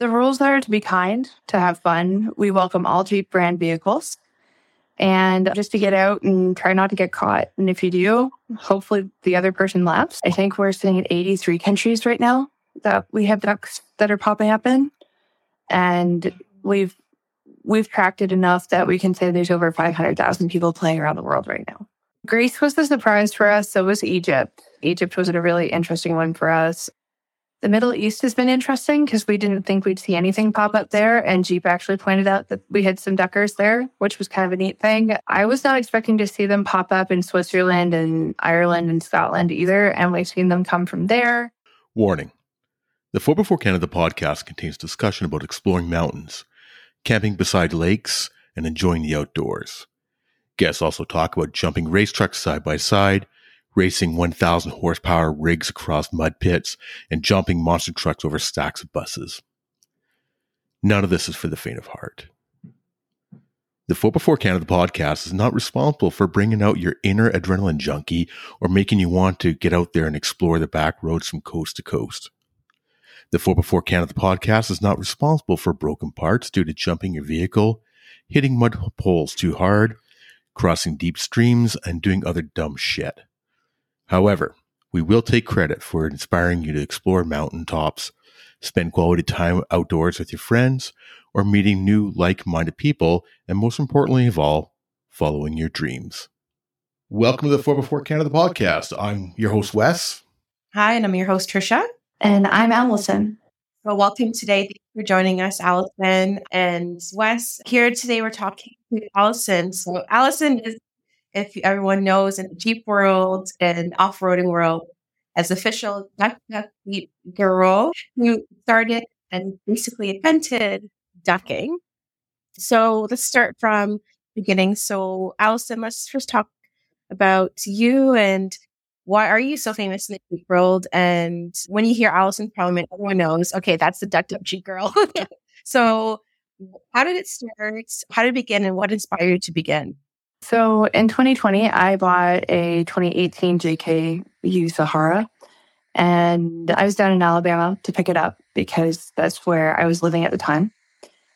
The rules are to be kind, to have fun. We welcome all Jeep brand vehicles and just to get out and try not to get caught. And if you do, hopefully the other person laughs. I think we're sitting at 83 countries right now that we have ducks that are popping up in. And we've we've tracked it enough that we can say there's over 500,000 people playing around the world right now. Greece was a surprise for us. So was Egypt. Egypt was a really interesting one for us. The Middle East has been interesting because we didn't think we'd see anything pop up there. And Jeep actually pointed out that we had some duckers there, which was kind of a neat thing. I was not expecting to see them pop up in Switzerland and Ireland and Scotland either. And we've seen them come from there. Warning The 4x4 Canada podcast contains discussion about exploring mountains, camping beside lakes, and enjoying the outdoors. Guests also talk about jumping race trucks side by side racing 1,000 horsepower rigs across mud pits, and jumping monster trucks over stacks of buses. None of this is for the faint of heart. The 4x4 Canada podcast is not responsible for bringing out your inner adrenaline junkie or making you want to get out there and explore the back roads from coast to coast. The 4x4 Canada podcast is not responsible for broken parts due to jumping your vehicle, hitting mud poles too hard, crossing deep streams, and doing other dumb shit. However, we will take credit for inspiring you to explore mountain tops, spend quality time outdoors with your friends, or meeting new like minded people, and most importantly of all, following your dreams. Welcome to the 4x4 Canada podcast. I'm your host, Wes. Hi, and I'm your host, Trisha. And I'm Allison. Well, welcome today. Thank you for joining us, Allison and Wes. Here today, we're talking to Allison. So, Allison is if everyone knows in the Jeep world and off-roading world, as official Duck Duck Jeep girl who started and basically invented ducking. So let's start from beginning. So Allison, let's first talk about you and why are you so famous in the Jeep world? And when you hear Allison Parliament, everyone knows, okay, that's the Duck Duck Jeep girl. so how did it start? How did it begin and what inspired you to begin? So in 2020, I bought a 2018 JKU Sahara and I was down in Alabama to pick it up because that's where I was living at the time.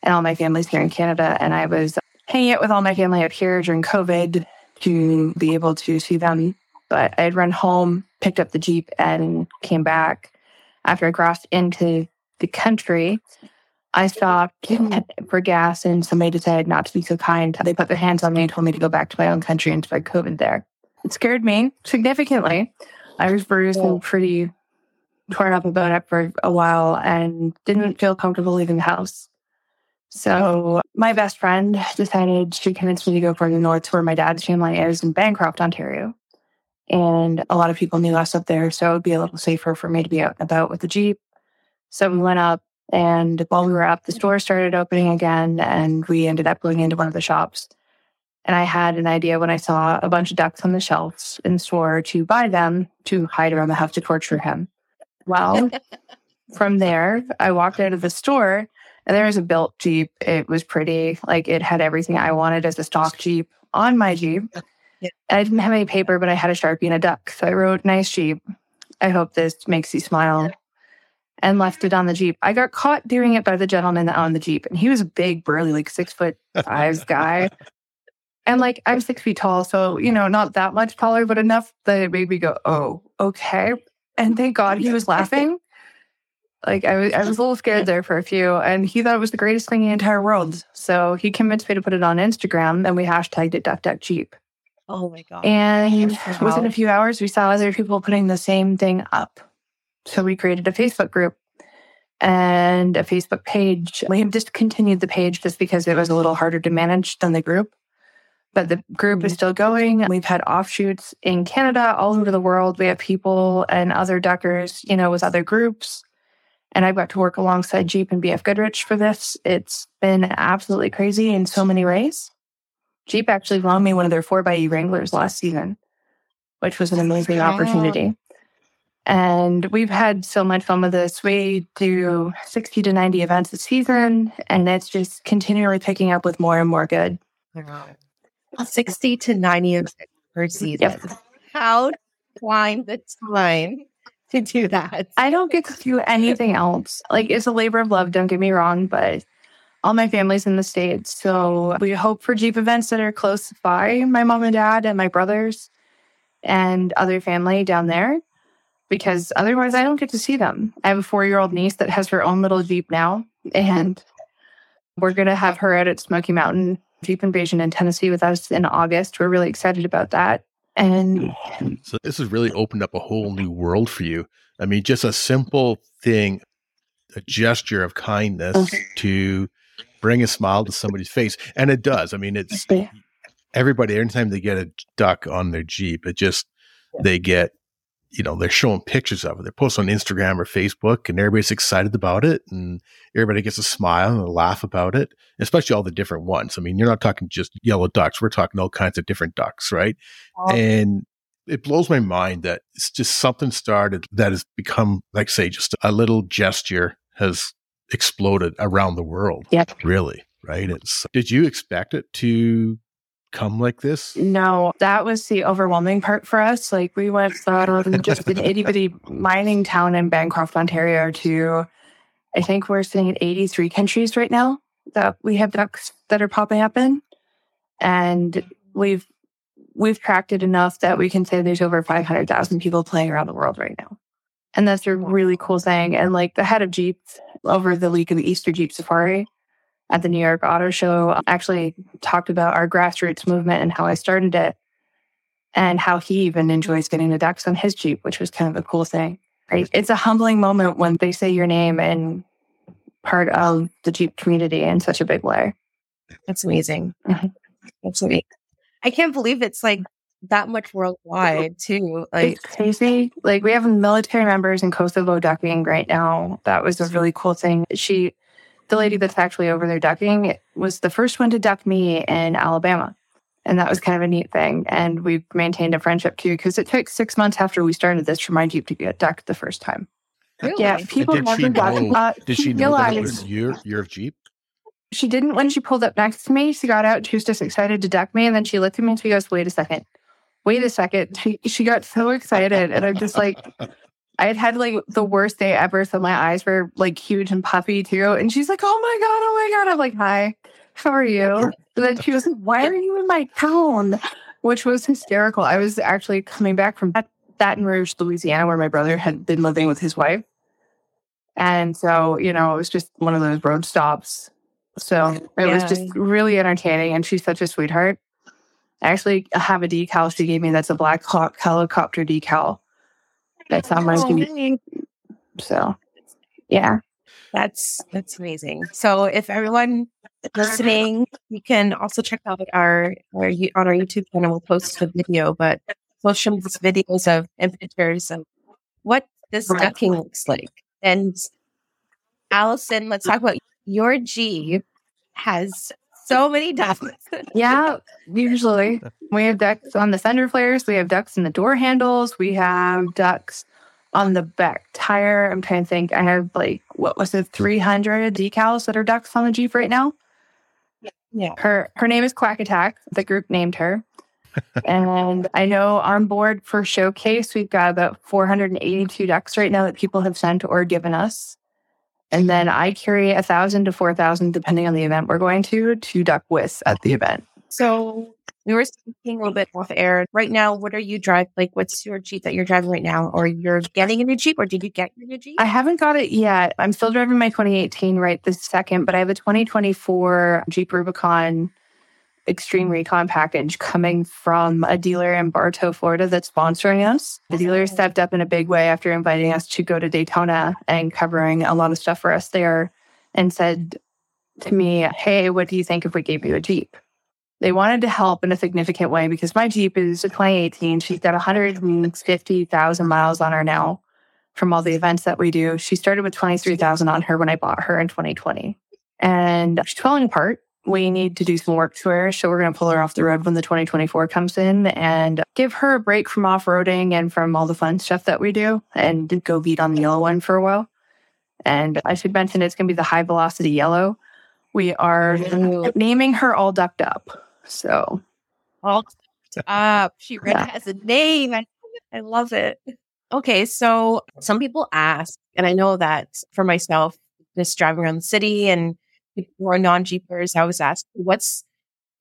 And all my family's here in Canada. And I was hanging out with all my family up here during COVID to be able to see them. But I had run home, picked up the Jeep, and came back after I crossed into the country. I stopped for gas and somebody decided not to be so kind. They put their hands on me and told me to go back to my own country and spread COVID there. It scared me significantly. I was bruised and pretty torn up about it for a while and didn't feel comfortable leaving the house. So my best friend decided she convinced me to go further north to where my dad's family is in Bancroft, Ontario. And a lot of people knew us up there, so it would be a little safer for me to be out and about with the Jeep. So we went up and while we were up, the store started opening again, and we ended up going into one of the shops. And I had an idea when I saw a bunch of ducks on the shelves in the store to buy them to hide around the house to torture him. Well, from there, I walked out of the store and there was a built Jeep. It was pretty, like it had everything I wanted as a stock Jeep on my Jeep. Yeah. I didn't have any paper, but I had a Sharpie and a duck. So I wrote, Nice Jeep. I hope this makes you smile and left it on the Jeep. I got caught doing it by the gentleman on the Jeep, and he was a big, burly, like six foot five guy. And like I'm six feet tall, so you know, not that much taller, but enough that it made me go, "Oh, okay." And thank God he was laughing. Like I was, I was a little scared there for a few, and he thought it was the greatest thing in the entire world. So he convinced me to put it on Instagram, and we hashtagged it Duck Duck Jeep. Oh my god! And within a few hours, we saw other people putting the same thing up. So we created a Facebook group and a Facebook page. We have discontinued the page just because it was a little harder to manage than the group. But the group is still going. We've had offshoots in Canada, all over the world. We have people and other duckers, you know, with other groups. And I've got to work alongside Jeep and BF Goodrich for this. It's been absolutely crazy in so many ways. Jeep actually loaned me one of their 4xe Wranglers last season, which was an amazing opportunity. And we've had so much fun with this. We do 60 to 90 events a season, and it's just continually picking up with more and more good. 60 to 90 per season. Yep. How find the time to do that. I don't get to do anything else. Like it's a labor of love, don't get me wrong, but all my family's in the States. So we hope for Jeep events that are close by my mom and dad and my brothers and other family down there because otherwise I don't get to see them. I have a four year old niece that has her own little Jeep now, and we're going to have her out at Smoky Mountain Jeep Invasion in Tennessee with us in August. We're really excited about that. And so this has really opened up a whole new world for you. I mean, just a simple thing, a gesture of kindness okay. to bring a smile to somebody's face. And it does. I mean, it's everybody, anytime they get a duck on their Jeep, it just, they get you know, they're showing pictures of it. They post on Instagram or Facebook and everybody's excited about it and everybody gets a smile and a laugh about it, especially all the different ones. I mean, you're not talking just yellow ducks. We're talking all kinds of different ducks, right? And it blows my mind that it's just something started that has become, like say, just a little gesture has exploded around the world. Yeah. Really. Right. It's, did you expect it to come like this? No, that was the overwhelming part for us. Like we went from just an itty bitty mining town in Bancroft, Ontario to I think we're sitting at 83 countries right now that we have ducks that are popping up in. And we've we've tracked it enough that we can say there's over 500,000 people playing around the world right now. And that's a really cool thing. And like the head of Jeep over the week of the Easter Jeep Safari, at the New York Auto Show actually talked about our grassroots movement and how I started it and how he even enjoys getting the ducks on his Jeep, which was kind of a cool thing. Right. It's a humbling moment when they say your name and part of the Jeep community in such a big way. That's amazing. Mm-hmm. That's amazing. I can't believe it's like that much worldwide too. Like it's crazy. Like we have military members in Kosovo ducking right now. That was a really cool thing. She the lady that's actually over there ducking was the first one to duck me in Alabama. And that was kind of a neat thing. And we've maintained a friendship too, because it took six months after we started this for my Jeep to get ducked the first time. Really? Yeah, people did never she know, uh, Did she know that it was your, your Jeep? She didn't when she pulled up next to me. She got out. She was just excited to duck me. And then she looked at me and she goes, wait a second. Wait a second. She, she got so excited. And I'm just like, I had had like the worst day ever. So my eyes were like huge and puffy too. And she's like, oh my God, oh my God. I'm like, hi, how are you? And then she was like, why are you in my town? Which was hysterical. I was actually coming back from Baton Rouge, Louisiana, where my brother had been living with his wife. And so, you know, it was just one of those road stops. So it yeah. was just really entertaining. And she's such a sweetheart. I actually have a decal she gave me that's a Black Hawk helicopter decal that's on my Jeep. So, yeah. That's that's amazing. So if everyone listening, you can also check out our, our on our YouTube channel. We'll post the video, but we'll show these videos of and pictures of what this ducking looks like. And Allison, let's talk about your G has so many ducks. yeah, usually we have ducks on the fender flares. We have ducks in the door handles. We have ducks on the back tire. I'm trying to think. I have like what was it, 300 decals that are ducks on the Jeep right now. Yeah. Her her name is Quack Attack. The group named her. and I know on board for showcase, we've got about 482 ducks right now that people have sent or given us. And then I carry a thousand to four thousand, depending on the event we're going to, to duck with at the event. So we were speaking a little bit off air. Right now, what are you driving? Like, what's your Jeep that you're driving right now? Or you're getting a new Jeep, or did you get your new Jeep? I haven't got it yet. I'm still driving my 2018 right this second, but I have a 2024 Jeep Rubicon Extreme Recon package coming from a dealer in Bartow, Florida that's sponsoring us. The dealer stepped up in a big way after inviting us to go to Daytona and covering a lot of stuff for us there and said to me, Hey, what do you think if we gave you a Jeep? They wanted to help in a significant way because my Jeep is a 2018. She's got 150,000 miles on her now from all the events that we do. She started with 23,000 on her when I bought her in 2020. And she's falling apart we need to do some work to her. So we're going to pull her off the road when the 2024 comes in and give her a break from off roading and from all the fun stuff that we do and go beat on the yellow one for a while. And I should mention it's going to be the high velocity yellow. We are naming her all ducked up. So all ducked up. She yeah. has a name. I, I love it. Okay, so some people ask, and I know that for myself, just driving around the city and people who are non-jeepers, I was asked, what's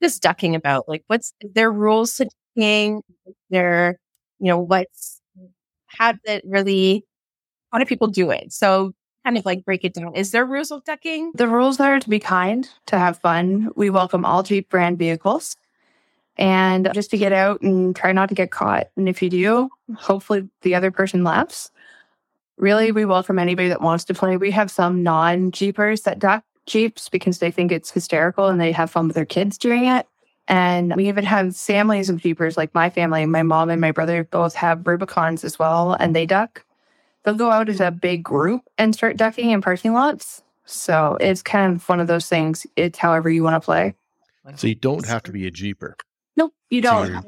this ducking about? Like, what's their rules to ducking? Their, you know, what's how did it really? How do people do it? So, kind of like break it down. Is there rules of ducking? The rules are to be kind, to have fun. We welcome all Jeep brand vehicles and just to get out and try not to get caught. And if you do, hopefully the other person laughs. Really, we welcome anybody that wants to play. We have some non Jeepers that duck Jeeps because they think it's hysterical and they have fun with their kids doing it. And we even have families of Jeepers, like my family. My mom and my brother both have Rubicons as well, and they duck. They'll go out as a big group and start ducking in parking lots. So it's kind of one of those things. It's however you want to play. So you don't have to be a Jeeper. Nope, you don't.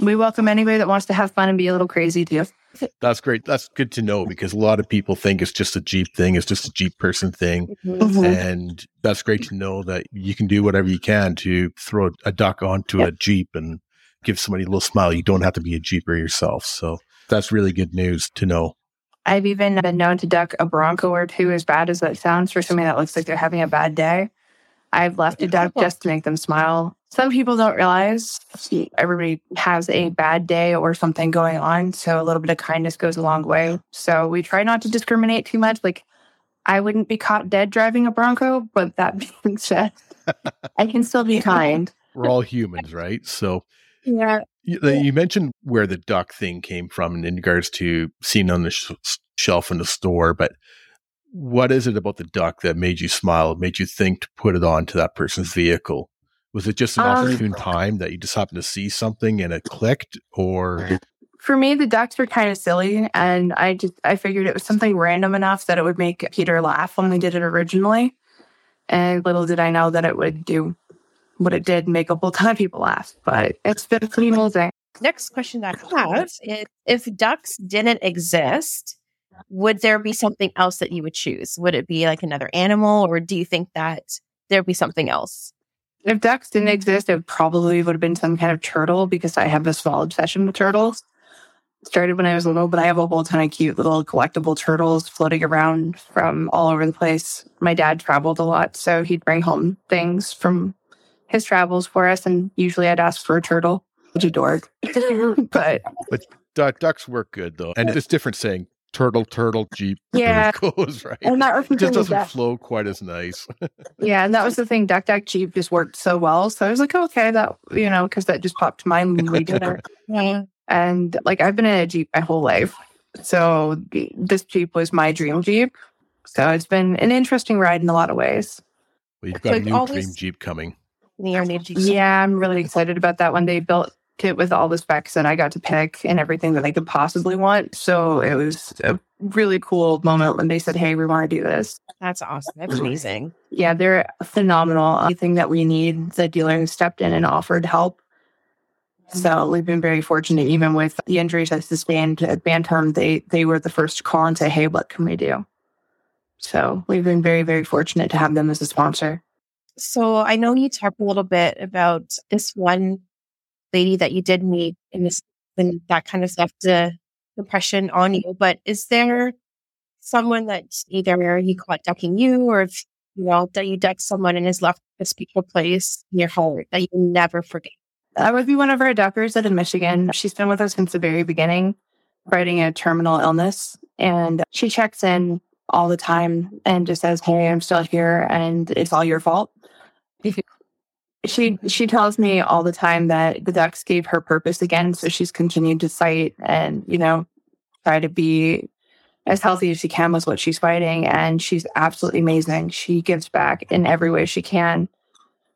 We welcome anybody that wants to have fun and be a little crazy too. That's great. That's good to know because a lot of people think it's just a Jeep thing. It's just a Jeep person thing. Mm-hmm. And that's great to know that you can do whatever you can to throw a duck onto Yep. a Jeep and give somebody a little smile. You don't have to be a Jeeper yourself. So that's really good news to know. I've even been known to duck a Bronco or two, as bad as that sounds for somebody that looks like they're having a bad day. I've left a duck just to make them smile. Some people don't realize everybody has a bad day or something going on. So a little bit of kindness goes a long way. So we try not to discriminate too much. Like, I wouldn't be caught dead driving a Bronco, but that being said, I can still be kind. We're all humans, right? So Yeah. you, you mentioned where the duck thing came from in regards to seeing on the sh- shelf in the store, but what is it about the duck that made you smile, made you think to put it onto that person's vehicle? Was it just an Um, opportune time that you just happened to see something and it clicked, or For me, the ducks were kind of silly, and I just I figured it was something random enough that it would make Peter laugh when we did it originally. And little did I know that it would do what it did, make a whole ton of people laugh. But it's been pretty amazing. Next question that I have is if ducks didn't exist, would there be something else that you would choose? Would it be like another animal, or do you think that there'd be something else? If ducks didn't mm-hmm. exist, it probably would have been some kind of turtle because I have a small obsession with turtles. Started when I was little, but I have a whole ton of cute little collectible turtles floating around from all over the place. My dad traveled a lot, so he'd bring home things from his travels for us, and usually I'd ask for a turtle, which a dork. but duck, ducks work good though? And it's different saying turtle, turtle, jeep, Yeah. goes right. and that It just doesn't flow quite as nice. Yeah, and that was the thing. Duck Duck Jeep just worked so well. So I was like, okay, that you know, because that just popped to mind when we did it. Yeah. And like I've been in a Jeep my whole life. So this Jeep was my dream Jeep. So it's been an interesting ride in a lot of ways. Well, you've So got a new always- dream jeep coming. Near near Jeep. Yeah, I'm really excited about that one. They built it with all the specs that I got to pick and everything that I could possibly want. So it was a really cool moment when they said, Hey, we want to do this. That's awesome. That's mm-hmm. amazing. Yeah, they're phenomenal. Anything that we need, the dealer stepped in and offered help. So mm-hmm. we've been very fortunate, even with the injuries I sustained at Bantam, they they were the first to call and say, Hey, what can we do? So we've been very, very fortunate to have them as a sponsor. So I know you talked a little bit about this one lady that you did meet in this and that kind of left the impression on you. But is there someone that either you caught ducking you or if you know that you ducked someone and has left a special place in your heart that you never forget? That would be one of our duckers out in Michigan. She's been with us since the very beginning, fighting a terminal illness. And she checks in all the time and just says, Hey, I'm still here and it's all your fault. she she tells me all the time that the ducks gave her purpose again. So she's continued to fight and, you know, try to be as healthy as she can with what she's fighting. And she's absolutely amazing. She gives back in every way she can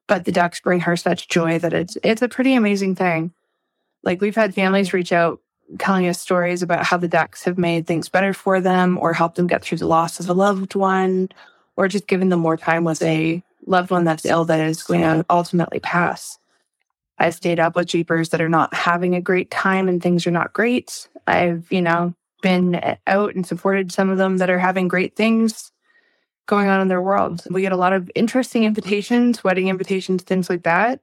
but the ducks bring her such joy that it's it's a pretty amazing thing. Like we've had families reach out telling us stories about how the ducks have made things better for them or helped them get through the loss of a loved one or just given them more time with a loved one that's ill that is going to ultimately pass. I've stayed up with Jeepers that are not having a great time and things are not great. I've, you know, been out and supported some of them that are having great things going on in their world. We get a lot of interesting invitations, wedding invitations, things like that,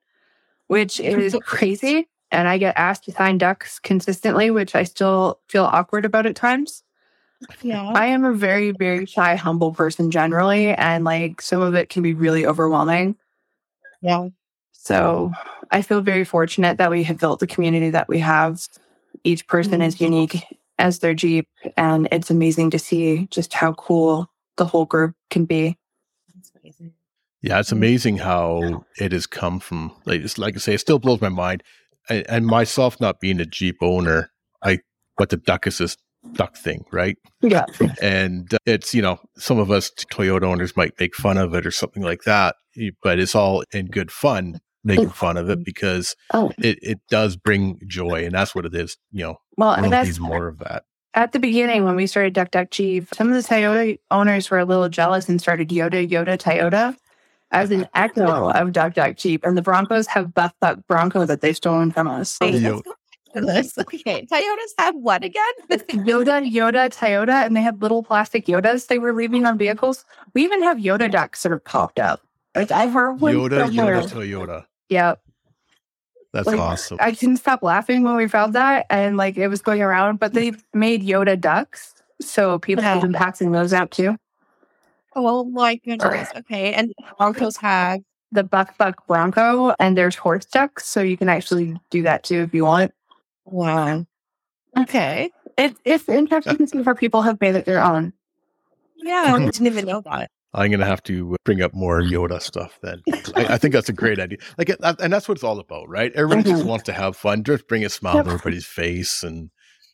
which is crazy. and I get asked to sign ducks consistently, which I still feel awkward about at times. Yeah. I am a very, very shy, humble person generally, and like some of it can be really overwhelming. Yeah. So I feel very fortunate that we have built the community that we have. Each person mm-hmm. is unique as their Jeep, and it's amazing to see just how cool the whole group can be. Yeah, it's mm-hmm. amazing how it has come from. Like, it's, like I say, it still blows my mind. And, and myself not being a Jeep owner, I what the duck is this duck thing, right? Yeah. And uh, it's you know some of us Toyota owners might make fun of it or something like that, but it's all in good fun making fun of it because Oh, it, it does bring joy, and that's what it is. You know, well, and that's more of that. at the beginning when we started Duck Duck Jeep, some of the Toyota owners were a little jealous and started Yoda Yoda Toyota as an echo of Duck Duck Jeep. And the Broncos have Buff Buck Bronco that they've stolen from us. Yo- let's go to this. Okay. Toyotas have what again? Yoda Yoda Toyota, and they had little plastic Yodas they were leaving on vehicles. We even have Yoda ducks that have popped up. Like I've heard one Yoda, somewhere. Yoda, Toyota. Yep. That's Like, awesome. I couldn't stop laughing when we found that, and like it was going around. But they made Yoda ducks, so people have been passing those out too. Oh my goodness. Okay. And Broncos have the Buck Buck Bronco, and there's horse ducks, so you can actually do that too if you want. Wow. Okay. It, it's interesting to see how people have made it their own. Yeah, I didn't even know that. I'm gonna have to bring up more Yoda stuff then. I, I think that's a great idea. Like, and that's what it's all about, right? Everybody just Mhm. wants to have fun, just bring a smile Yep. to everybody's face, and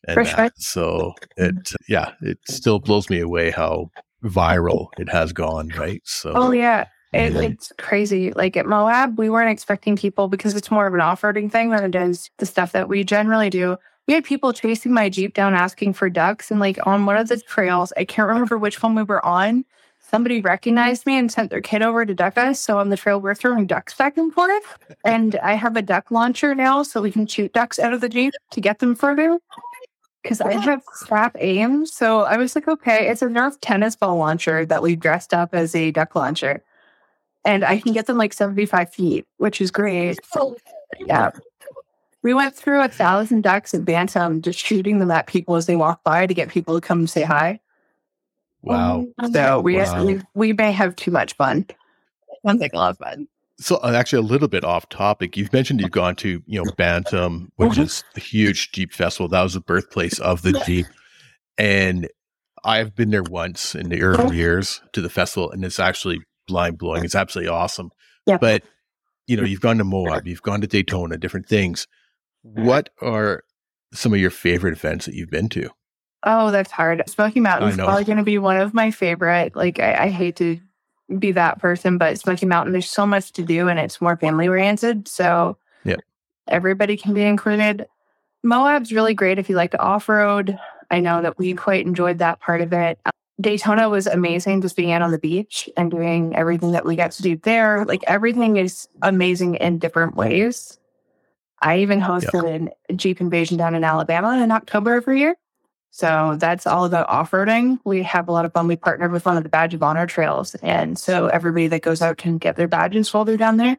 and sure. so it, yeah, it still blows me away how viral it has gone, right? So, Oh yeah, it, it's crazy. Like at Moab, we weren't expecting people because it's more of an off-roading thing than it is the stuff that we generally do. We had people chasing my Jeep down asking for ducks, and like on one of the trails, I can't remember which one we were on. Somebody recognized me and sent their kid over to duck us. So on the trail, we're throwing ducks back and forth. And I have a duck launcher now, so we can shoot ducks out of the Jeep to get them further. Because I have crap aim. So I was like, okay, it's a Nerf tennis ball launcher that we dressed up as a duck launcher. And I can get them like 75 feet, which is great. Yeah. We went through a thousand ducks at Bantam just shooting them at people as they walk by to get people to come say hi. wow. So we, Wow. we we may have too much fun. Sounds like a lot of fun. So, uh, actually, a little bit off topic. You've mentioned you've gone to you know Bantam, which Mhm. is the huge Jeep festival. That was the birthplace of the Jeep, and I've been there once in the early years to the festival, and it's actually blind blowing. It's absolutely awesome. Yeah. But you know, you've gone to Moab, you've gone to Daytona, different things. Mm-hmm. What are some of your favorite events that you've been to? Oh, that's hard. Smoky Mountain is probably going to be one of my favorite. Like, I, I hate to be that person, but Smoky Mountain, there's so much to do and it's more family oriented. So, Yep. everybody can be included. Moab's really great if you like to off road. I know that we quite enjoyed that part of it. Daytona was mm-hmm. amazing, just being out on the beach and doing everything that we got to do there. Like, everything is amazing in different ways. I even hosted a Jeep Invasion down in Alabama in October every year. So that's all about off roading. We have a lot of fun. We partnered with one of the Badge of Honor trails. And so everybody that goes out can get their badges while they're down there.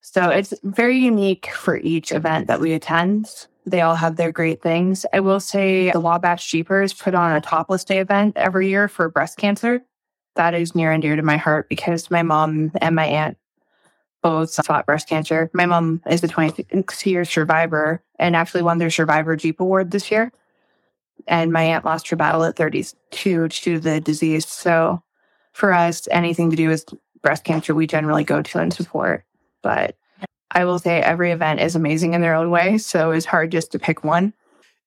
So it's very unique for each event that we attend. They all have their great things. I will say the Wabash Jeepers put on a topless day event every year for breast cancer. That is near and dear to my heart because my mom and my aunt both fought breast cancer. My mom is a 26 year survivor and actually won their Survivor Jeep Award this year and my aunt lost her battle at 32 to the disease. So for us, anything to do with breast cancer, we generally go to and support. But I will say every event is amazing in their own way. So it's hard just to pick one.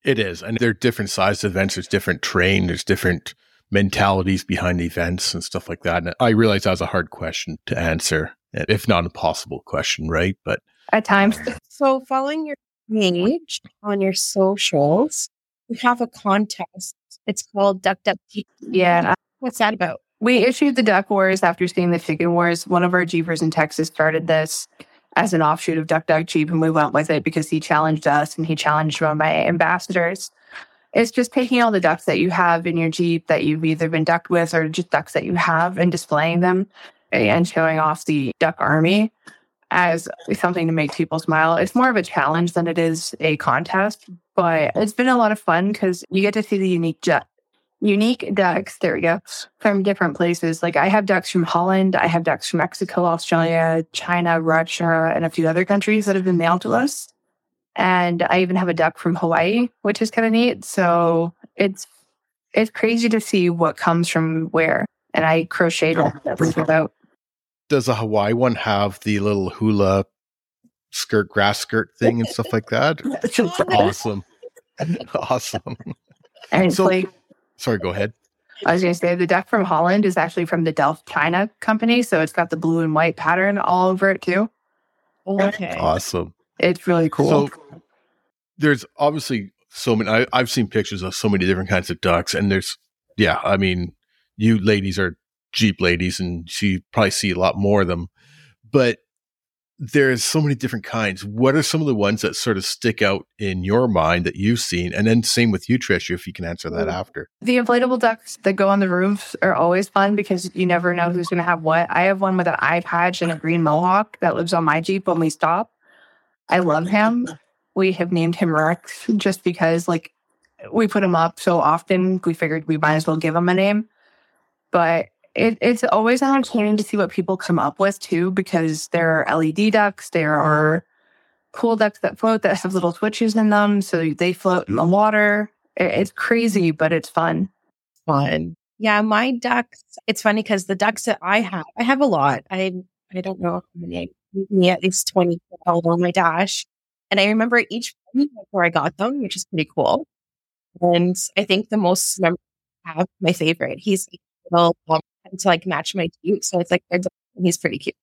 It is, and there are different sized events. There's different terrain. There's different mentalities behind the events and stuff like that. And I realize that was a hard question to answer, if not an impossible question, right? But At times, So, following your page on your socials, we have a contest. It's called Duck Duck yeah. What's that about? We issued the Duck Wars after seeing the Chicken Wars. One of our Jeepers in Texas started this as an offshoot of Duck Duck Jeep, and we went with it because he challenged us and he challenged one of my ambassadors. It's just taking all the ducks that you have in your Jeep that you've either been ducked with or just ducks that you have and displaying them and showing off the duck army. as something to make people smile. It's more of a challenge than it is a contest, but it's been a lot of fun because you get to see the unique jet. Unique ducks, there we go, from different places. Like I have ducks from Holland, I have ducks from Mexico, Australia, China, Russia, and a few other countries that have been mailed to us. And I even have a duck from Hawaii, which is kind of neat. So it's it's crazy to see what comes from where. And I crocheted oh, that about. Does the Hawaii one have the little hula skirt, grass skirt thing and stuff like that? awesome. awesome. And So- like Sorry, go ahead. I was going to say the duck from Holland is actually from the Delft China company, so it's got the blue and white pattern all over it too. Okay. Awesome. It's really cool. So there's obviously so many. I, I've seen pictures of so many different kinds of ducks, and there's yeah. I mean, you ladies are Jeep ladies, and you probably see a lot more of them. But there's so many different kinds. What are some of the ones that sort of stick out in your mind that you've seen? And then same with you, Trish, if you can answer that Mm. after. the inflatable ducks that go on the roofs are always fun because you never know who's going to have what. I have one with an eye patch and a green mohawk that lives on my Jeep when we stop. I love him. We have named him Rex just because, like, we put him up so often. We figured we might as well give him a name. But it, it's always entertaining to see what people come up with too, because there are LED ducks, there are cool ducks that float that have little switches in them, so they float in the water. It- It's crazy, but it's fun. fun. Yeah, my ducks. It's funny because the ducks that I have, I have a lot. I I don't know how many. I- Maybe at least twenty held on my dash, and I remember each one before I got them, which is pretty cool. And I think the most memorable I have my favorite. He's a little um, to like match my Jeep, so it's like they're dog- and he's pretty cute.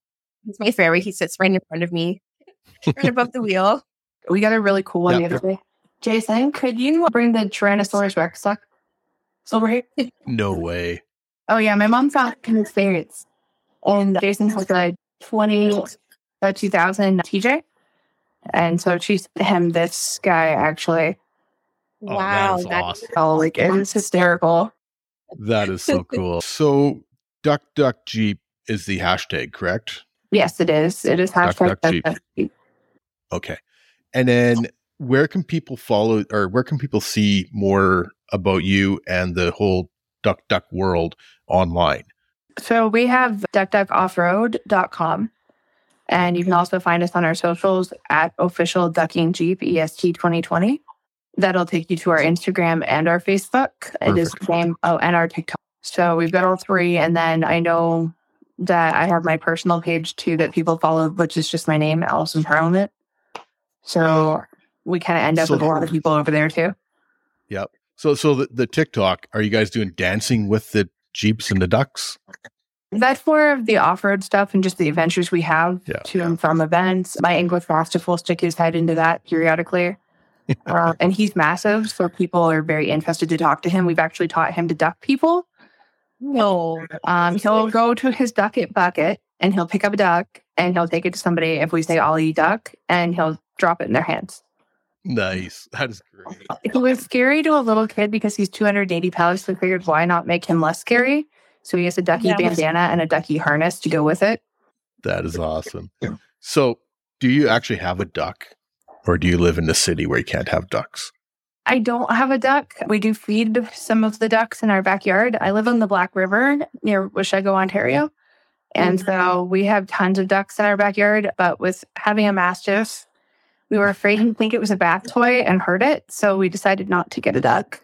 He's my favorite. He sits right in front of me, right above the wheel. We got a really cool one Yeah. the other day. Jason, could you bring the Tyrannosaurus Rex duck over here? No way. Oh yeah, my mom found it in his favorites. And Jason has a 20, uh, 2000 TJ. And so she sent him this guy actually. Oh, wow, that is that's awesome. Oh, like it was hysterical. That is so cool. So, Duck Duck Jeep is the hashtag, correct? Yes, it is. It is hashtag duck, duck, Jeep. duck, Jeep. Okay. And then where can people follow or where can people see more about you and the whole Duck Duck world online? So we have duckduckoffroad.com. And you can also find us on our socials at official ducking jeep EST 2020. That'll take you to our Instagram and our Facebook. It is the same. Oh, and our TikTok. So we've got all three. And then I know that I have my personal page too that people follow, which is just my name, Allison Parliament. So we kind of end up So- with a lot of people over there too. Yep. So so the, the TikTok, are you guys doing dancing with the Jeeps and the ducks? That's more of the off-road stuff and just the adventures we have Yeah. to and from events. My English mastiff will stick his head into that periodically. uh, and he's massive, so people are very interested to talk to him. We've actually taught him to duck people. No. Um, he'll go to his ducket bucket and he'll pick up a duck and he'll take it to somebody if we say Ollie duck and he'll drop it in their hands. Nice. That is great. It was scary to a little kid because he's 280 pounds. So we figured why not make him less scary? So he has a ducky Yeah. bandana and a ducky harness to go with it. That is awesome. So do you actually have a duck? Or do you live in a city where you can't have ducks? I don't have a duck. We do feed some of the ducks in our backyard. I live on the Black River near Washago, Ontario. And mm-hmm. so we have tons of ducks in our backyard. But with having a mastiff, we were afraid he'd think it was a bath toy and hurt it. So we decided not to get a duck.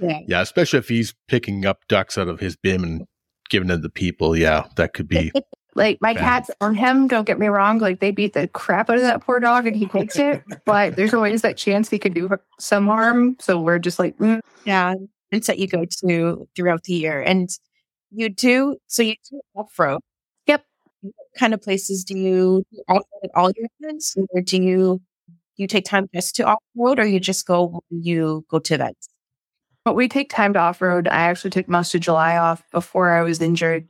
Yeah. Yeah, especially if he's picking up ducks out of his bin and giving them to people. Yeah, that could be Like my Bad. cats on him, don't get me wrong. Like they beat the crap out of that poor dog and he takes it. But there's always that chance he could do some harm. So we're just like, mm, Yeah, events that you go to throughout the year, and you do. So you do off road. Yep. What kind of places do you off road all your events, or do you do you take time just to off road, or you just go when you go to events? But we take time to off road. I actually took most of July off before I was injured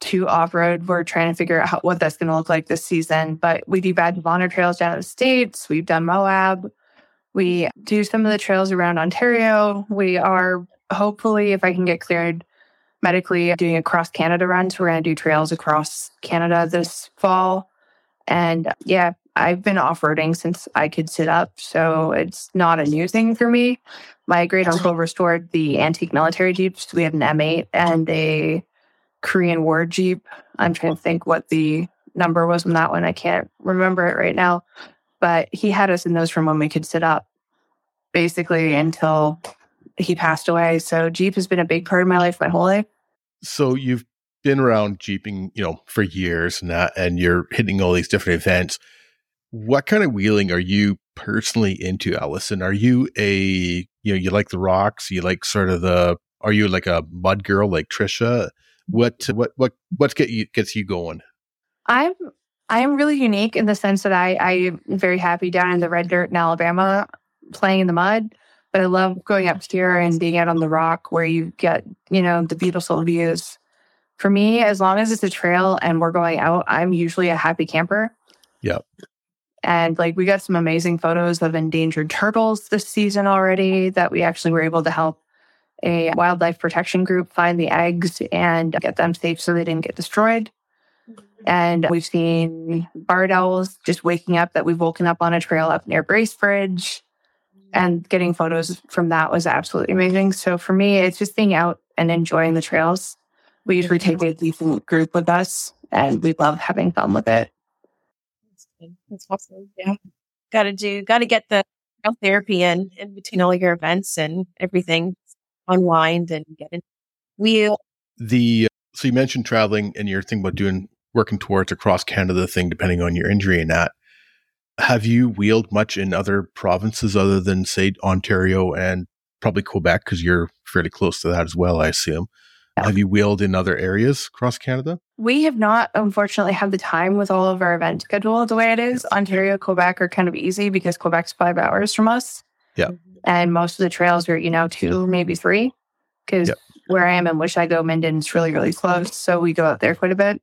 to off road. We're trying to figure out what that's going to look like this season. But we do of Honor trails down the States. We've done Moab. We do some of the trails around Ontario. We are hopefully, if I can get cleared medically, doing a cross Canada run. So we're going to do trails across Canada this fall. And yeah, I've been off roading since I could sit up. So it's not a new thing for me. My great uncle restored the antique military Jeeps. We have an M8 and a Korean War Jeep. I'm trying to think what the number was on that one. I can't remember it right now. But he had us in those from when we could sit up basically until he passed away. So Jeep has been a big part of my life my whole life. So you've been around Jeeping, you know, for years that, and you're hitting all these different events. What kind of wheeling are you personally into, Allison? Are you a, you know, you like the rocks? You like sort of the, are you like a mud girl like Trisha? What, what, what, what get you, gets you going? I'm, I am really unique in the sense that I, I'm very happy down in the red dirt in Alabama playing in the mud, but I love going up here and being out on the rock where you get, you know, the beautiful views. For me, as long as it's a trail and we're going out, I'm usually a happy camper. Yep. And like we got some amazing photos of endangered turtles this season already that we actually were able to help a wildlife protection group find the eggs and get them safe so they didn't get destroyed. Mm-hmm. And we've seen barred owls just waking up that we've woken up on a trail up near Bracebridge. And getting photos from that was absolutely amazing. So for me, it's just being out and enjoying the trails. We usually take a decent group with us and we love having fun with it. That's awesome. Yeah. Got to do, got to get the therapy in, in between all your events and everything, unwind and get in wheel. The, uh, so you mentioned traveling and you're thinking about doing, working towards a cross Canada thing, depending on your injury and that. Have you wheeled much in other provinces other than, say, Ontario and probably Quebec? Because you're fairly close to that as well, I assume. Have you wheeled in other areas across Canada? We have not, unfortunately, had the time with all of our event schedule the way it is. Ontario, Quebec are kind of easy because Quebec's five hours from us. Yeah. And most of the trails are, you know, two, maybe three. Because yep. where I am in Washago, Minden's really, really close. So we go out there quite a bit.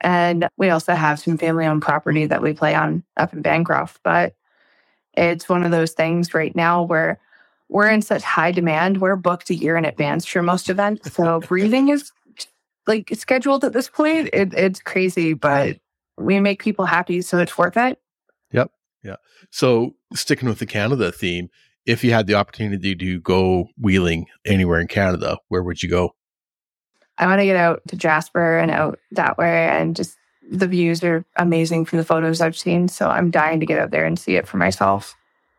And we also have some family owned property that we play on up in Bancroft. But it's one of those things right now where we're in such high demand. We're booked a year in advance for most events. So breathing is like scheduled at this point. It, it's crazy, but we make people happy. So it's worth it. Yep. Yeah. So sticking with the Canada theme, if you had the opportunity to go wheeling anywhere in Canada, where would you go? I want to get out to Jasper and out that way and just the views are amazing from the photos I've seen. So I'm dying to get out there and see it for myself.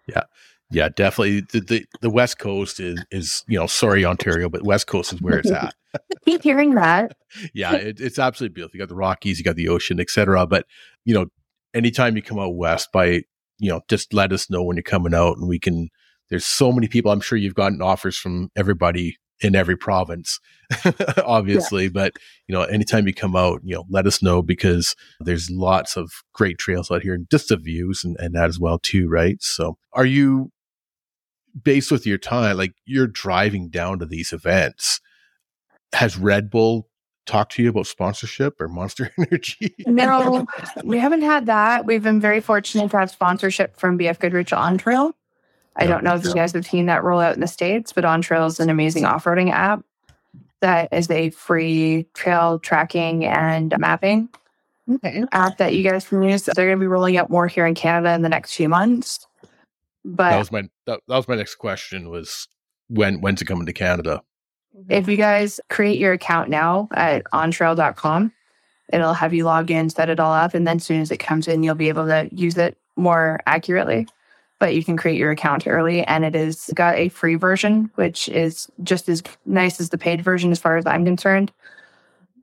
Yeah. Yeah, definitely. The, the, the West Coast is is you know sorry Ontario, but West Coast is where it's at. Keep hearing that. yeah, it, it's absolutely beautiful. You got the Rockies, you got the ocean, etc. But you know, anytime you come out west, by you know, just let us know when you're coming out, and we can. There's so many people. I'm sure you've gotten offers from everybody in every province, obviously. Yeah. But you know, anytime you come out, you know, let us know because there's lots of great trails out here and just the views and, and that as well too, right? So, are you based with your time, like you're driving down to these events, has Red Bull talked to you about sponsorship or Monster Energy? no, we haven't had that. We've been very fortunate to have sponsorship from BF Goodrich on trail. I don't know if you guys have seen that roll out in the States, but On Trail is an amazing off roading app that is a free trail tracking and mapping okay. app that you guys can use. They're going to be rolling out more here in Canada in the next few months. But that was my that, that was my next question was when when's it coming to Canada? If you guys create your account now at ontrail.com, it'll have you log in, set it all up, and then as soon as it comes in, you'll be able to use it more accurately. But you can create your account early, and it is got a free version, which is just as nice as the paid version as far as I'm concerned.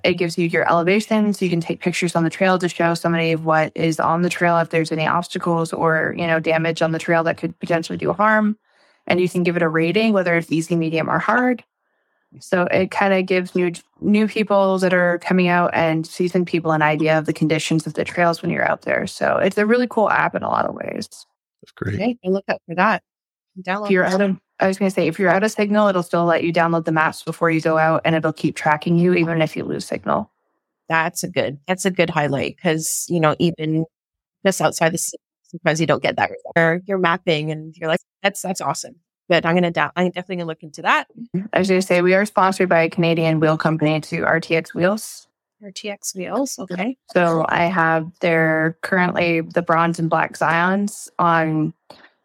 It gives you your elevation, so you can take pictures on the trail to show somebody what is on the trail if there's any obstacles or you know damage on the trail that could potentially do harm. And you can give it a rating, whether it's easy, medium, or hard. So it kind of gives new new people that are coming out and seasoned people an idea of the conditions of the trails when you're out there. So it's a really cool app in a lot of ways. That's great. Okay, I look up for that. Download. If you're out of I was going to say, if you're out of signal, it'll still let you download the maps before you go out and it'll keep tracking you even if you lose signal. That's a good, that's a good highlight because, you know, even just outside the city, sometimes you don't get that. Or you're mapping and you're like, that's, that's awesome. But I'm going to, da- I'm definitely going to look into that. I was going to say, we are sponsored by a Canadian wheel company to RTX Wheels. RTX wheels. Okay. So I have their currently the bronze and black Zions on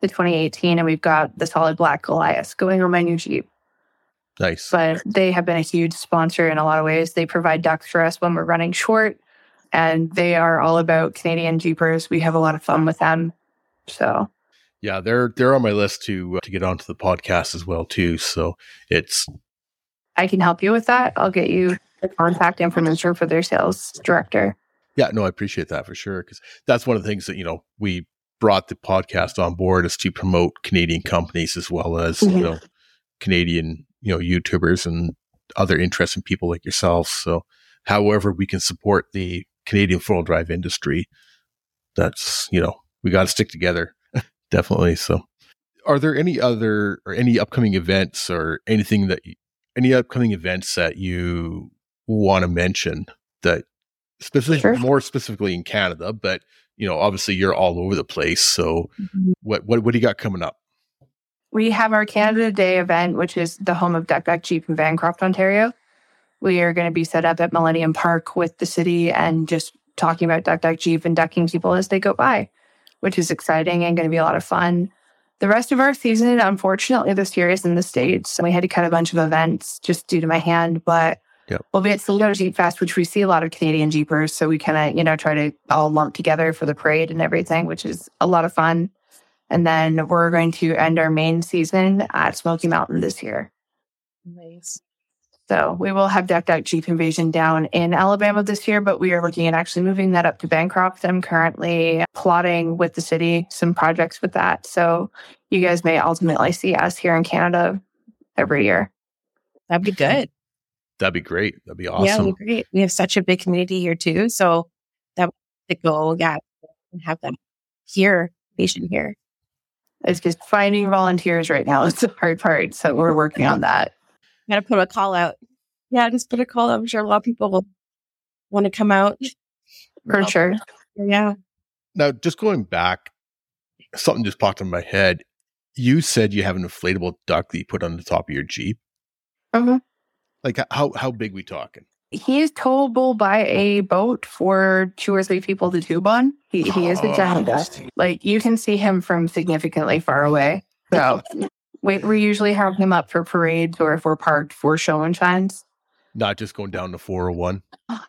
the 2018, and we've got the solid black Goliath going on my new Jeep. Nice. But they have been a huge sponsor in a lot of ways. They provide ducts for us when we're running short, and they are all about Canadian Jeepers. We have a lot of fun with them. So yeah, they're they're on my list to uh, to get onto the podcast as well too. So it's I can help you with that. I'll get you the contact information for their sales director. Yeah, no, I appreciate that for sure because that's one of the things that you know we brought the podcast on board is to promote Canadian companies as well as mm-hmm. you know Canadian you know YouTubers and other interesting people like yourself. So, however, we can support the Canadian four drive industry, that's you know we got to stick together, definitely. So, are there any other or any upcoming events or anything that any upcoming events that you want to mention that specifically sure. more specifically in Canada, but you know, obviously you're all over the place. So mm-hmm. what, what, what do you got coming up? We have our Canada Day event, which is the home of Duck Duck Jeep in Bancroft, Ontario. We are going to be set up at Millennium Park with the city and just talking about Duck Duck Jeep and ducking people as they go by, which is exciting and going to be a lot of fun. The rest of our season, unfortunately, this year is in the States. We had to cut a bunch of events just due to my hand, but Yep. We'll be at Toledo Jeep Fest, which we see a lot of Canadian Jeepers. So we kind of, you know, try to all lump together for the parade and everything, which is a lot of fun. And then we're going to end our main season at Smoky Mountain this year. Nice. So we will have Duck Duck Jeep Invasion down in Alabama this year, but we are looking at actually moving that up to Bancroft. I'm currently plotting with the city some projects with that. So you guys may ultimately see us here in Canada every year. That'd be good. That'd be great. That'd be awesome. Yeah, great. We have such a big community here too. So that would be the goal, yeah, and have that here, patient here. It's just finding volunteers right now. It's the hard part. So we're working on that. Got to put a call out. Yeah, just put a call out. I'm sure a lot of people will want to come out. For sure. Yeah. Now, just going back, something just popped in my head. You said you have an inflatable duck that you put on the top of your Jeep. Uh-huh. Like how how big we talking? He is towable by a boat for two or three people to tube on. He, he is a giant. Oh, like you can see him from significantly far away. So we, we usually have him up for parades or if we're parked for show and shines. Not just going down to 401.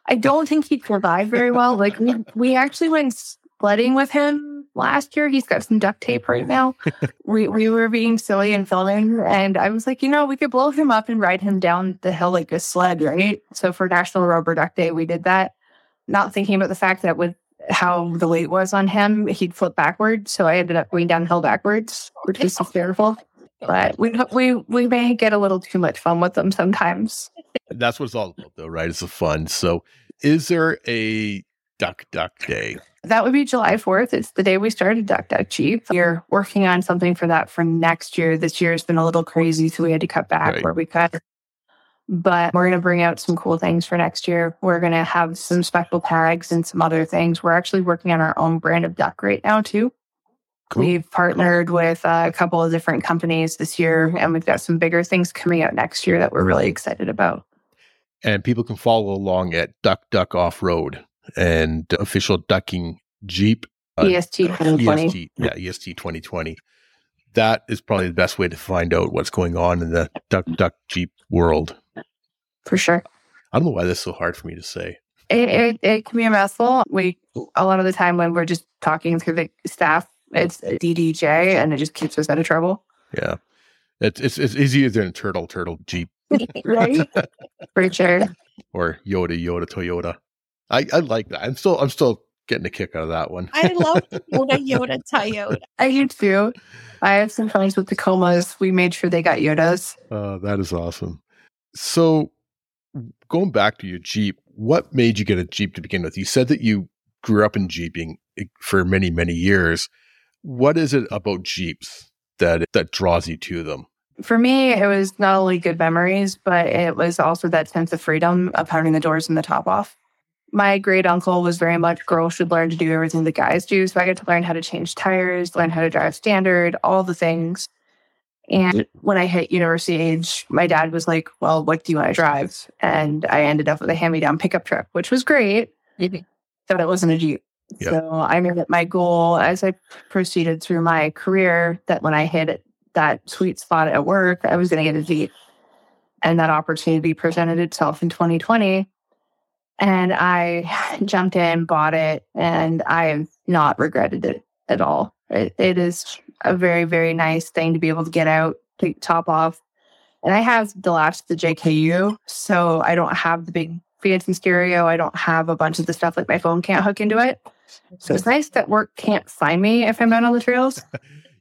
I don't think he'd survive very well. Like we, we actually went sledding with him last year. He's got some duct tape right now. we, we were being silly and filming. And I was like, you know, we could blow him up and ride him down the hill like a sled, right? So for National Rubber Duck Day, we did that. Not thinking about the fact that with how the weight was on him, he'd flip backwards. So I ended up going downhill backwards, which is hysterical. But we we we may get a little too much fun with them sometimes. That's what it's all about, though, right? It's the fun. So, is there a Duck Duck Day? That would be July 4th. It's the day we started Duck Duck Jeep. We're working on something for that for next year. This year has been a little crazy, so we had to cut back right. where we cut. But we're going to bring out some cool things for next year. We're going to have some special tags and some other things. We're actually working on our own brand of duck right now, too. Cool. We've partnered with uh, a couple of different companies this year, and we've got some bigger things coming out next year that we're really excited about. And people can follow along at Duck Duck Off Road and official ducking Jeep. Uh, EST 2020. EST, yeah, EST 2020. That is probably the best way to find out what's going on in the duck duck Jeep world. For sure. I don't know why this is so hard for me to say. It, it, it can be a mouthful. We a lot of the time when we're just talking through the staff, it's DDJ, and it just keeps us out of trouble. Yeah, it's it's, it's easier than turtle turtle Jeep, right? For sure. Or Yoda Yoda Toyota. I, I like that. I'm still I'm still getting a kick out of that one. I love Yoda Yoda Toyota. I do too. I have some friends with Tacomas. We made sure they got Yodas. Uh, that is awesome. So going back to your Jeep, what made you get a Jeep to begin with? You said that you grew up in Jeeping eh, for many, many years. What is it about Jeeps that that draws you to them? For me, it was not only good memories, but it was also that sense of freedom of having the doors and the top off my great uncle was very much girls should learn to do everything the guys do. So I got to learn how to change tires, learn how to drive standard, all the things. And when I hit university age, my dad was like, Well, what do you want to drive? And I ended up with a hand me down pickup truck, which was great. Mhm. But it wasn't a Jeep. Yeah. So I made it my goal as I proceeded through my career that when I hit that sweet spot at work, I was going to get a Jeep. And that opportunity presented itself in 2020. And I jumped in, bought it, and I have not regretted it at all. It, it is a very, very nice thing to be able to get out, take top off. And I have the last to the JKU, so I don't have the big fancy stereo. I don't have a bunch of the stuff like my phone can't hook into it. So it's nice that work can't find me if I'm out on the trails.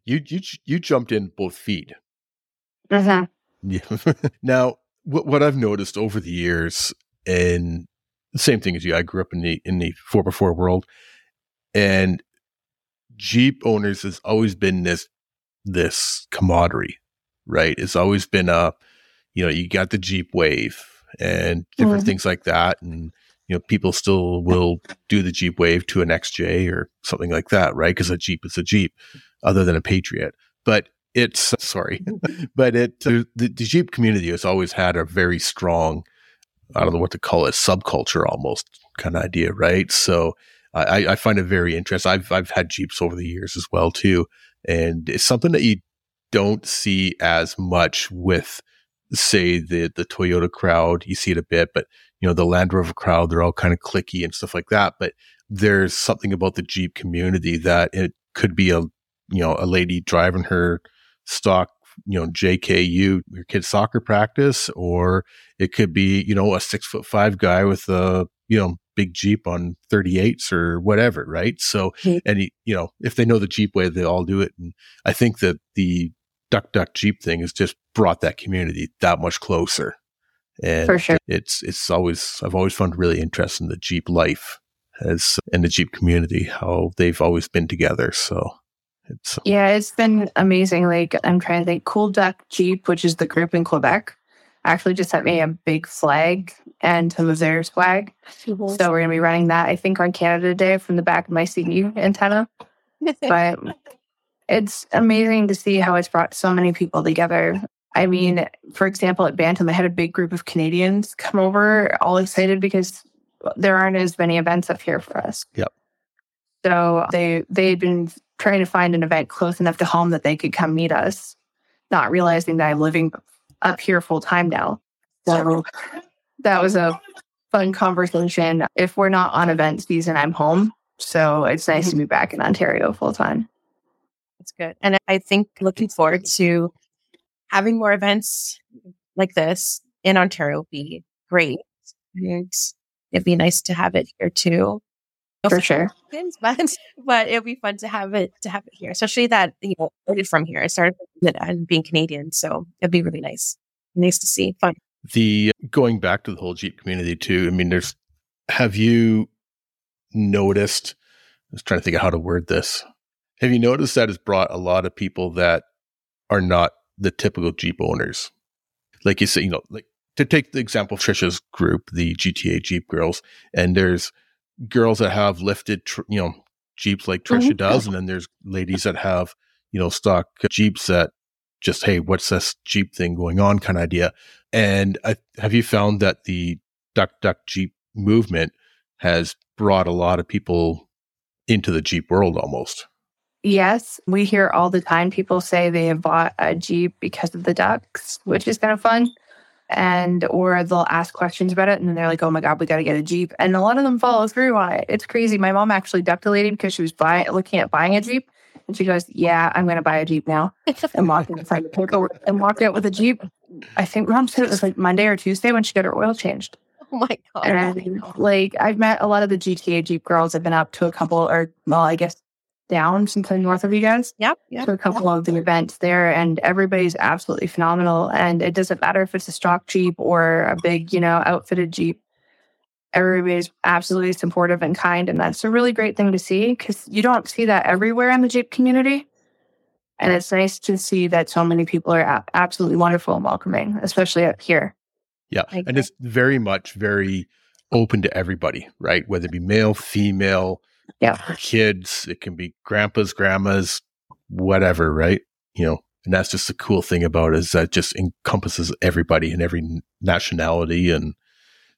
You you you jumped in both feet. Mhm. Yeah. now, what what I've noticed over the years, and same thing as you, I grew up in the in the four four world, and Jeep owners has always been this this camaraderie, right? It's always been a, you know, you got the Jeep Wave and different Mhm. things like that, and you know, people still will do the Jeep Wave to an XJ or something like that, right? Because a Jeep is a Jeep, other than a Patriot, but it's sorry, but it the, the Jeep community has always had a very strong, I don't know what to call it, subculture almost kind of idea, right? So I, I find it very interesting. I've I've had Jeeps over the years as well too, and it's something that you don't see as much with, say, the the Toyota crowd. You see it a bit, but you know the Land Rover crowd, they're all kind of clicky and stuff like that. But there's something about the Jeep community that it could be a you know a lady driving her stock you know JKU your kid's soccer practice, or it could be you know a six foot five guy with a you know big Jeep on 38s or whatever, right? So Mhm. and you know if they know the Jeep wave, they all do it, and I think that the Duck Duck Jeep thing has just brought that community that much closer. And For sure. it's it's always I've always found really interesting the Jeep life as and the Jeep community how they've always been together. So it's um, Yeah, it's been amazing. Like I'm trying to think. Cool Duck Jeep, which is the group in Quebec, actually just sent me a big flag and some of their swag. So we're gonna be running that, I think, on Canada Day from the back of my CB antenna. But it's amazing to see how it's brought so many people together. I mean, for example, at Bantam, I had a big group of Canadians come over, all excited because there aren't as many events up here for us. Yep. So they they had been trying to find an event close enough to home that they could come meet us, not realizing that I'm living up here full time now. So that was a fun conversation. If we're not on event season, I'm home. So it's nice to mm-hmm. be back in Ontario full time. That's good. And I think looking forward to having more events like this in Ontario would be great. And it'd be nice to have it here too. For sure. But but it'll be fun to have it to have it here, especially that you know started from here. I started and being Canadian, so it'd be really nice. Nice to see. Fun. the uh, going back to the whole Jeep community too. I mean, there's have you noticed? I was trying to think of how to word this. Have you noticed that it's brought a lot of people that are not the typical Jeep owners? Like you say, you know, like to take the example of Trisha's group, the GTA Jeep girls, and there's girls that have lifted, tr- you know, Jeeps like Trisha Mhm. does, and then there's ladies that have, you know, stock Jeeps that just, hey, what's this Jeep thing going on kind of idea. And I, have you found that the Duck Duck Jeep movement has brought a lot of people into the Jeep world almost? Yes, we hear all the time people say they have bought a Jeep because of the ducks, which is kind of fun. And or they'll ask questions about it and then they're like, oh my God, we got to get a Jeep. And a lot of them follow through on it. It's crazy. My mom actually lady because she was buying looking at buying a Jeep. And she goes, Yeah, I'm gonna buy a Jeep now. And walked in signed the paperwork and walked out with a Jeep. I think mom said it was like Monday or Tuesday when she got her oil changed. Oh my god. And like I've met a lot of the GTA Jeep girls. I've been up to a couple, or well, I guess down sometime north of you guys Yep. Yep. to a couple of the events there, and everybody's absolutely phenomenal. And it doesn't matter if it's a stock Jeep or a big, you know, outfitted Jeep. Everybody's absolutely supportive and kind, and that's a really great thing to see because you don't see that everywhere in the Jeep community. And it's nice to see that so many people are absolutely wonderful and welcoming, especially up here. Yeah. I And it's very much very open to everybody, right? Whether it be male, female, Yeah. kids, it can be grandpas, grandmas, whatever, right? You know, And that's just the cool thing about it is that just encompasses everybody and every nationality. And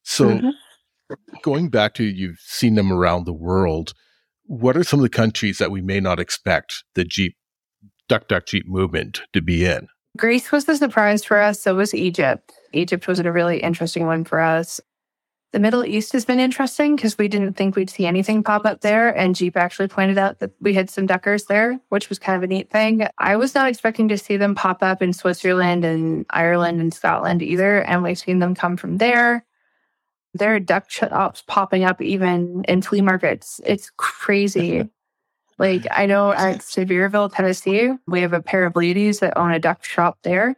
so mm-hmm. going back to you've seen them around the world, what are some of the countries that we may not expect the Jeep Duck Duck Jeep movement to be in? Greece was the surprise for us. So was Egypt. Egypt was a really interesting one for us. The Middle East has been interesting because we didn't think we'd see anything pop up there. And Jeep actually pointed out that we had some duckers there, which was kind of a neat thing. I was not expecting to see them pop up in Switzerland and Ireland and Scotland either. And we've seen them come from there. There are duck shops popping up even in flea markets. It's crazy. like I know at Sevierville, Tennessee, we have a pair of ladies that own a duck shop there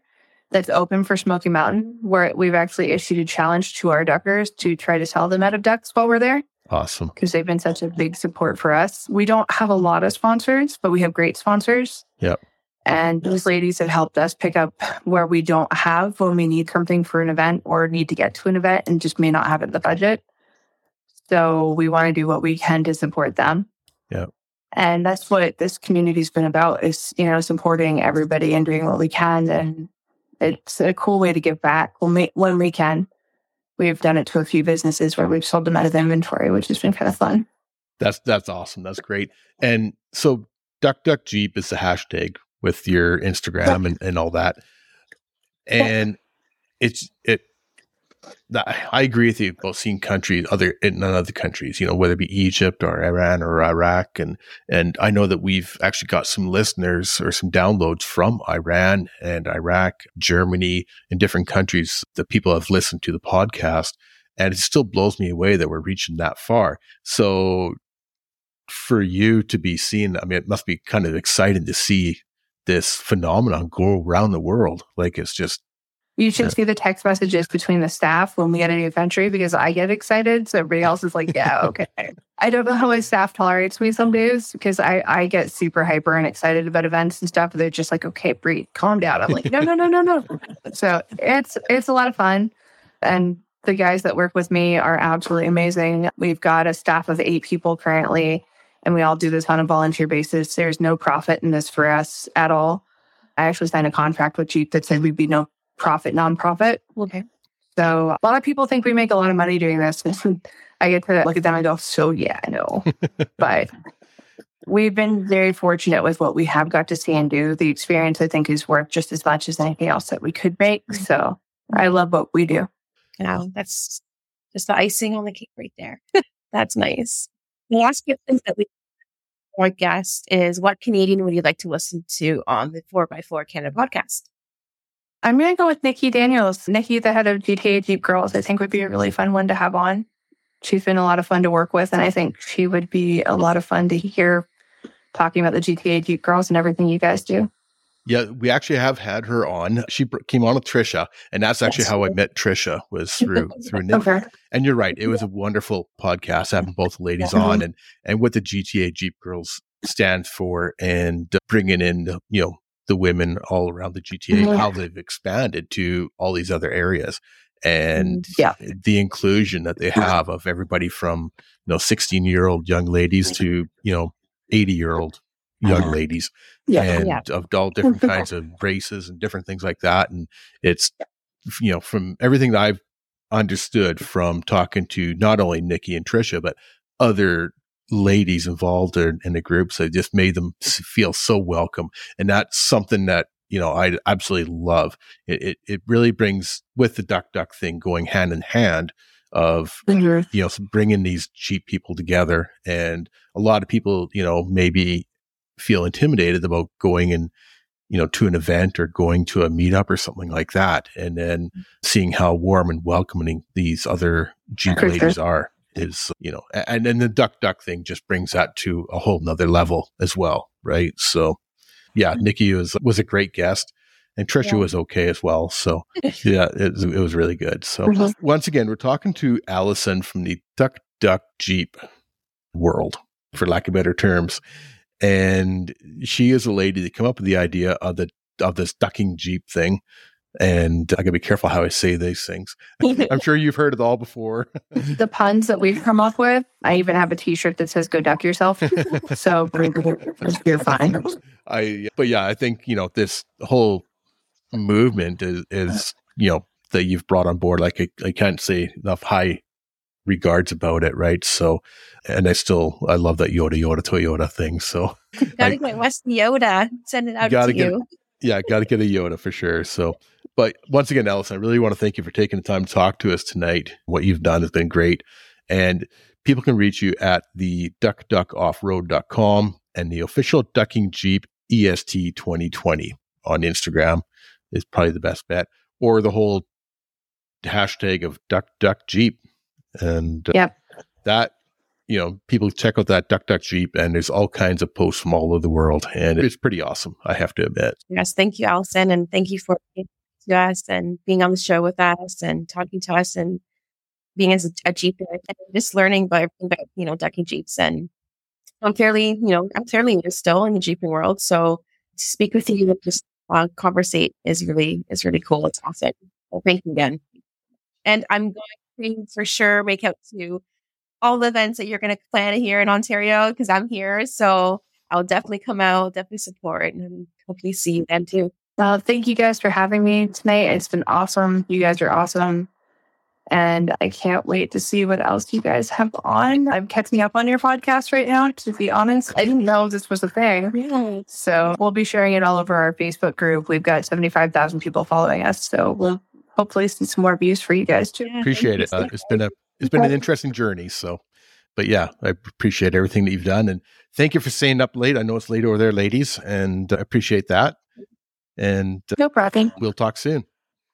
that's open for Smoky Mountain, where we've actually issued a challenge to our duckers to try to sell them out of ducks while we're there. Awesome. Because they've been such a big support for us. We don't have a lot of sponsors, but we have great sponsors. Yep. And those ladies have helped us pick up where we don't have when we need something for an event or need to get to an event and just may not have it in the budget. So we want to do what we can to support them. Yeah. And that's what this community's been about is, you know, supporting everybody and doing what we can and it's a cool way to give back when we, when we can. We've done it to a few businesses where we've sold them out of inventory, which has been kind of fun. That's that's awesome. That's great. And so Duck Duck Jeep is the hashtag with your Instagram and, and all that. And it's it I agree with you about seeing countries other in other countries, you know, whether it be Egypt or Iran or Iraq, and and I know that we've actually got some listeners or some downloads from Iran and Iraq, Germany, and different countries that people have listened to the podcast, and it still blows me away that we're reaching that far. So for you to be seen, I mean, it must be kind of exciting to see this phenomenon go around the world. Like it's just you should yeah. see the text messages between the staff when we get a new entry because I get excited. So everybody else is like, yeah, okay. I don't know how my staff tolerates me some days because I, I get super hyper and excited about events and stuff. They're just like, okay, breathe, calm down. I'm like, no, no, no, no, no. So it's it's a lot of fun. And the guys that work with me are absolutely amazing. We've got a staff of eight people currently, and we all do this on a volunteer basis. There's no profit in this for us at all. I actually signed a contract with Jeep that said we'd be no profit nonprofit. Okay. So a lot of people think we make a lot of money doing this. I get to look at them and go, so yeah, I know. but we've been very fortunate with what we have got to see and do. The experience, I think, is worth just as much as anything else that we could make. Mm-hmm. So I love what we do. You know, that's just the icing on the cake right there. that's nice. The last question that we our guest is what Canadian would you like to listen to on the 4x4 Canada podcast? I'm going to go with Nikki Daniels. Nikki, the head of GTA Jeep Girls, I think would be a really fun one to have on. She's been a lot of fun to work with, and I think she would be a lot of fun to hear talking about the GTA Jeep Girls and everything you guys do. Yeah, we actually have had her on. She came on with Trisha, and that's actually how I met Trisha was through through Nikki. okay. And you're right; it was a wonderful podcast having both ladies on, and and what the GTA Jeep Girls stand for, and bringing in you know the women all around the GTA, mm-hmm. how they've expanded to all these other areas and mm, yeah. the inclusion that they have of everybody from, you know, 16 year old young ladies to, you know, 80 year old young uh-huh. ladies yeah, and yeah. of all different kinds of races and different things like that. And it's, you know, from everything that I've understood from talking to not only Nikki and Trisha, but other ladies involved in, in the groups. It just made them feel so welcome. And that's something that, you know, I absolutely love. It, it, it really brings with the duck duck thing going hand in hand of, mm-hmm. you know, bringing these Jeep people together. And a lot of people, you know, maybe feel intimidated about going and, you know, to an event or going to a meetup or something like that. And then mm. seeing how warm and welcoming these other Jeep ladies are is you know and then the duck duck thing just brings that to a whole nother level as well right so yeah mm-hmm. nikki was was a great guest and trisha yeah. was okay as well so yeah it, it was really good so mm-hmm. once again we're talking to allison from the duck duck jeep world for lack of better terms and she is a lady that came up with the idea of the of this ducking jeep thing And I gotta be careful how I say these things. I'm sure you've heard it all before. the puns that we've come up with. I even have a T-shirt that says "Go duck yourself." so you're fine. I, but yeah, I think you know this whole movement is, is you know that you've brought on board. Like I, I can't say enough high regards about it, right? So, and I still I love that Yoda Yoda Toyota thing. So gotta get West Yoda, send it out to get, you. Yeah, gotta get a Yoda for sure. So but once again, Allison, I really want to thank you for taking the time to talk to us tonight. What you've done has been great. And people can reach you at the duckduckoffroad.com and the official Ducking Jeep EST 2020 on Instagram is probably the best bet, or the whole hashtag of Duck Duck Jeep. And uh, yep. that, you know, people check out that Duck Duck Jeep, and there's all kinds of posts from all over the world. And it's pretty awesome, I have to admit. Yes. Thank you, Allison. And thank you for to us and being on the show with us and talking to us and being as a, Jeep and just learning about, about, you know, ducking Jeeps. And I'm fairly, you know, I'm fairly new still in the Jeeping world. So to speak with you and just uh, conversate is really, is really cool. It's awesome. Well, thank you again. And I'm going to for sure make out to all the events that you're going to plan here in Ontario because I'm here. So I'll definitely come out, definitely support and hopefully see you then too. Well, thank you guys for having me tonight. It's been awesome. You guys are awesome. And I can't wait to see what else you guys have on. I'm catching up on your podcast right now, to be honest. I didn't know this was a thing. Yeah. So we'll be sharing it all over our Facebook group. We've got 75,000 people following us. So we'll hopefully see some more views for you guys too. Appreciate it. Uh, it's been a it's been an interesting journey. So but yeah, I appreciate everything that you've done. And thank you for staying up late. I know it's late over there, ladies, and I appreciate that. And uh, no problem. We'll talk soon.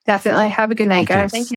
Definitely. Have a good night, guys. Thank you.